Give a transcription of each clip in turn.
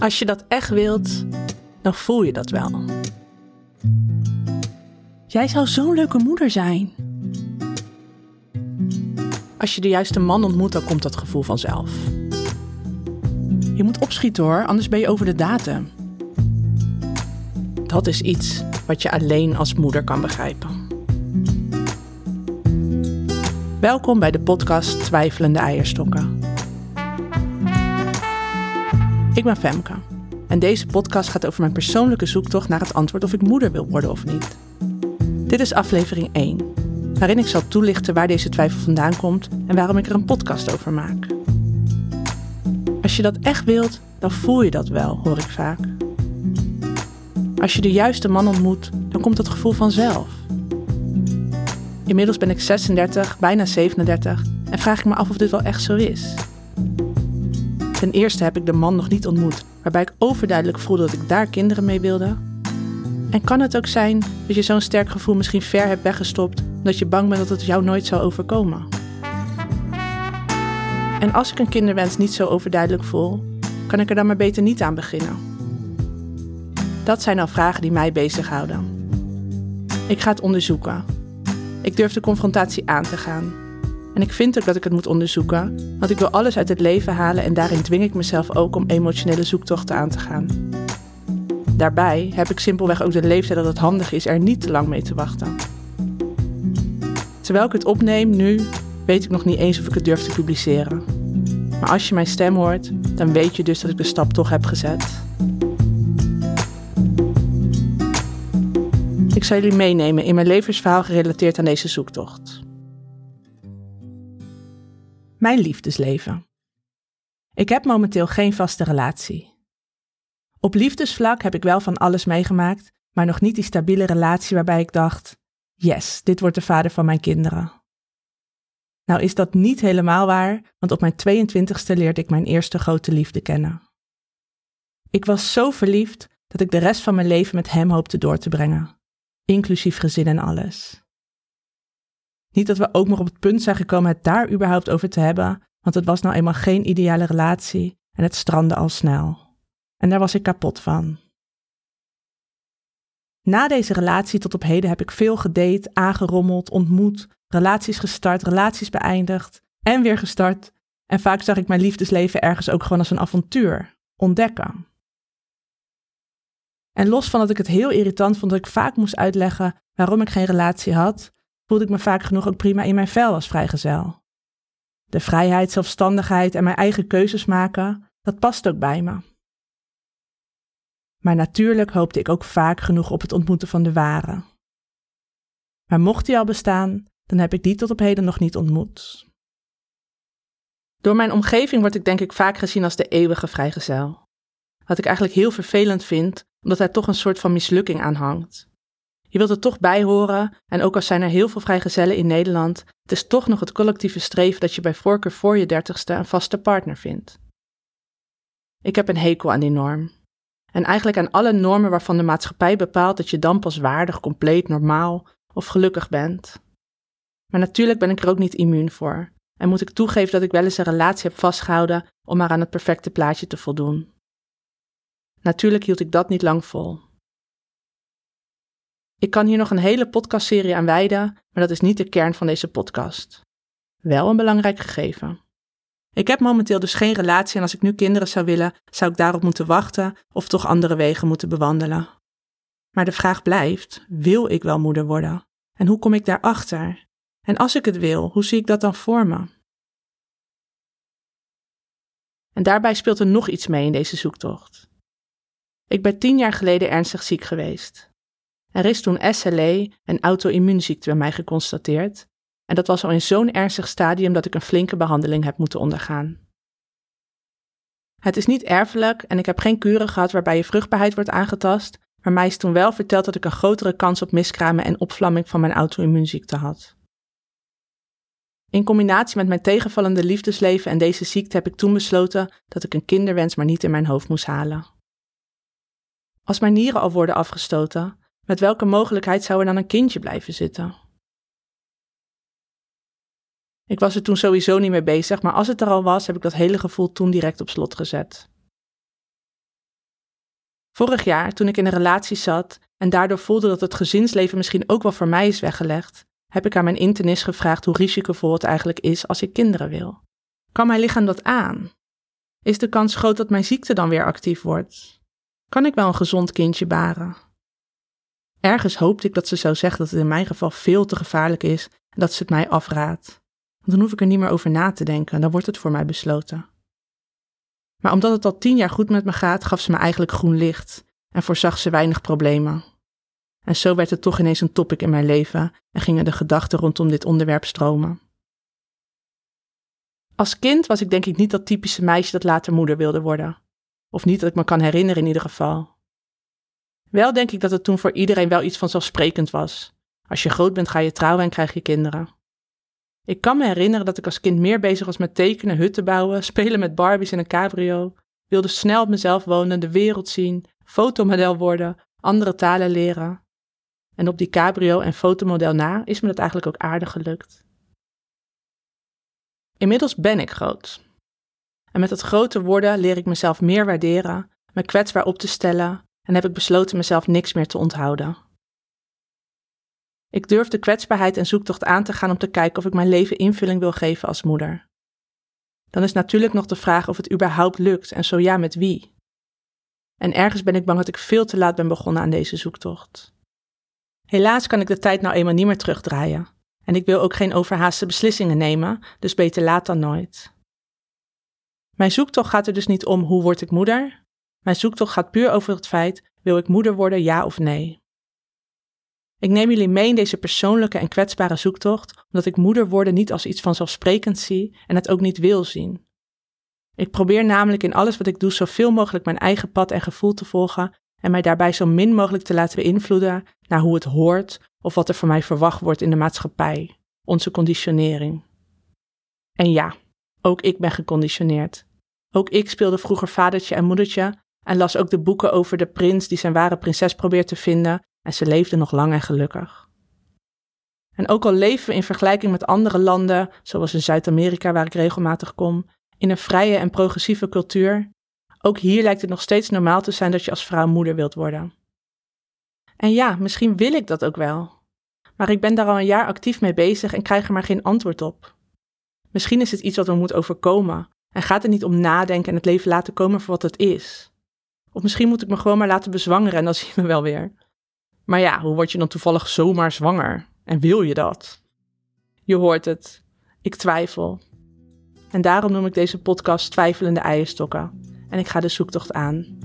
Als je dat echt wilt, dan voel je dat wel. Jij zou zo'n leuke moeder zijn. Als je de juiste man ontmoet, dan komt dat gevoel vanzelf. Je moet opschieten hoor, anders ben je over de datum. Dat is iets wat je alleen als moeder kan begrijpen. Welkom bij de podcast Twijfelende Eierstokken. Ik ben Femke en deze podcast gaat over mijn persoonlijke zoektocht naar het antwoord of ik moeder wil worden of niet. Dit is aflevering 1, waarin ik zal toelichten waar deze twijfel vandaan komt en waarom ik er een podcast over maak. Als je dat echt wilt, dan voel je dat wel, hoor ik vaak. Als je de juiste man ontmoet, dan komt dat gevoel vanzelf. Inmiddels ben ik 36, bijna 37 en vraag ik me af of dit wel echt zo is. Ten eerste heb ik de man nog niet ontmoet, waarbij ik overduidelijk voelde dat ik daar kinderen mee wilde. En kan het ook zijn dat je zo'n sterk gevoel misschien ver hebt weggestopt omdat je bang bent dat het jou nooit zal overkomen? En als ik een kinderwens niet zo overduidelijk voel, kan ik er dan maar beter niet aan beginnen? Dat zijn al vragen die mij bezighouden. Ik ga het onderzoeken. Ik durf de confrontatie aan te gaan. En ik vind ook dat ik het moet onderzoeken, want ik wil alles uit het leven halen en daarin dwing ik mezelf ook om emotionele zoektochten aan te gaan. Daarbij heb ik simpelweg ook de leeftijd dat het handig is er niet te lang mee te wachten. Terwijl ik het opneem nu, weet ik nog niet eens of ik het durf te publiceren. Maar als je mijn stem hoort, dan weet je dus dat ik de stap toch heb gezet. Ik zal jullie meenemen in mijn levensverhaal gerelateerd aan deze zoektocht. Mijn liefdesleven. Ik heb momenteel geen vaste relatie. Op liefdesvlak heb ik wel van alles meegemaakt, maar nog niet die stabiele relatie waarbij ik dacht: yes, dit wordt de vader van mijn kinderen. Nou is dat niet helemaal waar, want op mijn 22ste leerde ik mijn eerste grote liefde kennen. Ik was zo verliefd dat ik de rest van mijn leven met hem hoopte door te brengen, inclusief gezin en alles. Niet dat we ook nog op het punt zijn gekomen het daar überhaupt over te hebben, want het was nou eenmaal geen ideale relatie en het strandde al snel. En daar was ik kapot van. Na deze relatie tot op heden heb ik veel gedate, aangerommeld, ontmoet, relaties gestart, relaties beëindigd en weer gestart. En vaak zag ik mijn liefdesleven ergens ook gewoon als een avontuur, ontdekken. En los van dat ik het heel irritant vond dat ik vaak moest uitleggen waarom ik geen relatie had, voelde ik me vaak genoeg ook prima in mijn vel als vrijgezel. De vrijheid, zelfstandigheid en mijn eigen keuzes maken, dat past ook bij me. Maar natuurlijk hoopte ik ook vaak genoeg op het ontmoeten van de ware. Maar mocht die al bestaan, dan heb ik die tot op heden nog niet ontmoet. Door mijn omgeving word ik denk ik vaak gezien als de eeuwige vrijgezel. Wat ik eigenlijk heel vervelend vind, omdat er toch een soort van mislukking aan hangt. Je wilt er toch bij horen en ook al zijn er heel veel vrijgezellen in Nederland, het is toch nog het collectieve streven dat je bij voorkeur voor je dertigste een vaste partner vindt. Ik heb een hekel aan die norm. En eigenlijk aan alle normen waarvan de maatschappij bepaalt dat je dan pas waardig, compleet, normaal of gelukkig bent. Maar natuurlijk ben ik er ook niet immuun voor. En moet ik toegeven dat ik wel eens een relatie heb vastgehouden om maar aan het perfecte plaatje te voldoen. Natuurlijk hield ik dat niet lang vol. Ik kan hier nog een hele podcastserie aan wijden, maar dat is niet de kern van deze podcast. Wel een belangrijk gegeven. Ik heb momenteel dus geen relatie en als ik nu kinderen zou willen, zou ik daarop moeten wachten of toch andere wegen moeten bewandelen. Maar de vraag blijft: wil ik wel moeder worden? En hoe kom ik daarachter? En als ik het wil, hoe zie ik dat dan voor me? En daarbij speelt er nog iets mee in deze zoektocht. Ik ben tien jaar geleden ernstig ziek geweest. Er is toen SLE, een auto-immuunziekte, bij mij geconstateerd. En dat was al in zo'n ernstig stadium dat ik een flinke behandeling heb moeten ondergaan. Het is niet erfelijk en ik heb geen kuren gehad waarbij je vruchtbaarheid wordt aangetast, maar mij is toen wel verteld dat ik een grotere kans op miskramen en opvlamming van mijn auto-immuunziekte had. In combinatie met mijn tegenvallende liefdesleven en deze ziekte heb ik toen besloten dat ik een kinderwens maar niet in mijn hoofd moest halen. Als mijn nieren al worden afgestoten, met welke mogelijkheid zou er dan een kindje blijven zitten? Ik was er toen sowieso niet mee bezig, maar als het er al was, heb ik dat hele gevoel toen direct op slot gezet. Vorig jaar, toen ik in een relatie zat en daardoor voelde dat het gezinsleven misschien ook wel voor mij is weggelegd, heb ik aan mijn internist gevraagd hoe risicovol het eigenlijk is als ik kinderen wil. Kan mijn lichaam dat aan? Is de kans groot dat mijn ziekte dan weer actief wordt? Kan ik wel een gezond kindje baren? Ergens hoopte ik dat ze zou zeggen dat het in mijn geval veel te gevaarlijk is en dat ze het mij afraadt. Want dan hoef ik er niet meer over na te denken, dan wordt het voor mij besloten. Maar omdat het al tien jaar goed met me gaat, gaf ze me eigenlijk groen licht en voorzag ze weinig problemen. En zo werd het toch ineens een topic in mijn leven en gingen de gedachten rondom dit onderwerp stromen. Als kind was ik denk ik niet dat typische meisje dat later moeder wilde worden. Of niet dat ik me kan herinneren in ieder geval. Wel denk ik dat het toen voor iedereen wel iets vanzelfsprekend was. Als je groot bent ga je trouwen en krijg je kinderen. Ik kan me herinneren dat ik als kind meer bezig was met tekenen, hutten bouwen, spelen met Barbies in een cabrio, wilde snel op mezelf wonen, de wereld zien, fotomodel worden, andere talen leren. En op die cabrio en fotomodel na is me dat eigenlijk ook aardig gelukt. Inmiddels ben ik groot. En met het groter worden leer ik mezelf meer waarderen, me kwetsbaar op te stellen en heb ik besloten mezelf niks meer te onthouden. Ik durf de kwetsbaarheid en zoektocht aan te gaan om te kijken of ik mijn leven invulling wil geven als moeder. Dan is natuurlijk nog de vraag of het überhaupt lukt en zo ja, met wie. En ergens ben ik bang dat ik veel te laat ben begonnen aan deze zoektocht. Helaas kan ik de tijd nou eenmaal niet meer terugdraaien. En ik wil ook geen overhaaste beslissingen nemen, dus beter laat dan nooit. Mijn zoektocht gaat er dus niet om hoe word ik moeder. Mijn zoektocht gaat puur over het feit: wil ik moeder worden, ja of nee? Ik neem jullie mee in deze persoonlijke en kwetsbare zoektocht, omdat ik moeder worden niet als iets vanzelfsprekend zie en het ook niet wil zien. Ik probeer namelijk in alles wat ik doe zoveel mogelijk mijn eigen pad en gevoel te volgen en mij daarbij zo min mogelijk te laten beïnvloeden naar hoe het hoort of wat er van mij verwacht wordt in de maatschappij, onze conditionering. En ja, ook ik ben geconditioneerd. Ook ik speelde vroeger vadertje en moedertje en las ook de boeken over de prins die zijn ware prinses probeert te vinden en ze leefde nog lang en gelukkig. En ook al leven we in vergelijking met andere landen, zoals in Zuid-Amerika waar ik regelmatig kom, in een vrije en progressieve cultuur, ook hier lijkt het nog steeds normaal te zijn dat je als vrouw moeder wilt worden. En ja, misschien wil ik dat ook wel. Maar ik ben daar al een jaar actief mee bezig en krijg er maar geen antwoord op. Misschien is het iets wat we moeten overkomen en gaat het niet om nadenken en het leven laten komen voor wat het is. Of misschien moet ik me gewoon maar laten bezwangeren en dan zien we wel weer. Maar ja, hoe word je dan toevallig zomaar zwanger? En wil je dat? Je hoort het. Ik twijfel. En daarom noem ik deze podcast Twijfelende Eierstokken. En ik ga de zoektocht aan.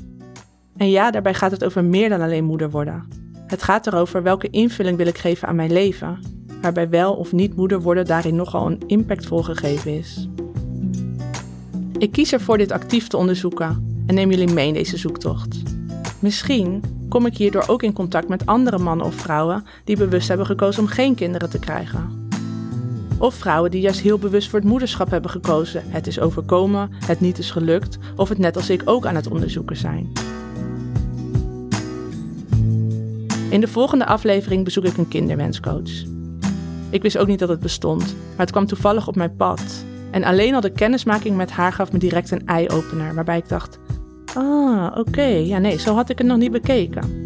En ja, daarbij gaat het over meer dan alleen moeder worden. Het gaat erover welke invulling wil ik geven aan mijn leven, waarbij wel of niet moeder worden daarin nogal een impactvol gegeven is. Ik kies ervoor dit actief te onderzoeken en neem jullie mee in deze zoektocht. Misschien kom ik hierdoor ook in contact met andere mannen of vrouwen die bewust hebben gekozen om geen kinderen te krijgen. Of vrouwen die juist heel bewust voor het moederschap hebben gekozen. Het is overkomen, het niet is gelukt, of het net als ik ook aan het onderzoeken zijn. In de volgende aflevering bezoek ik een kinderwenscoach. Ik wist ook niet dat het bestond, maar het kwam toevallig op mijn pad. En alleen al de kennismaking met haar gaf me direct een eye-opener, waarbij ik dacht: Ah, oké, ja nee, zo had ik het nog niet bekeken.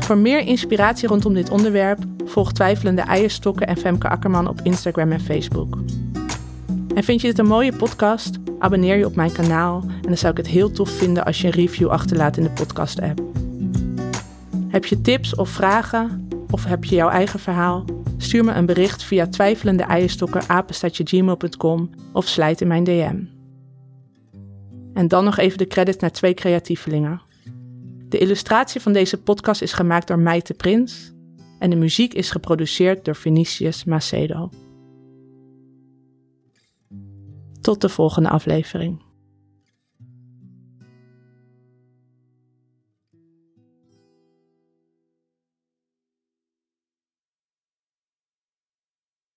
Voor meer inspiratie rondom dit onderwerp volg Twijfelende Eierstokken en Femke Akkerman op Instagram en Facebook. En vind je dit een mooie podcast? Abonneer je op mijn kanaal en dan zou ik het heel tof vinden als je een review achterlaat in de podcast-app. Heb je tips of vragen? Of heb je jouw eigen verhaal? Stuur me een bericht via twijfelende of slijt in mijn DM. En dan nog even de credits naar twee creatievelingen. De illustratie van deze podcast is gemaakt door Meite Prins en de muziek is geproduceerd door Vinicius Macedo. Tot de volgende aflevering.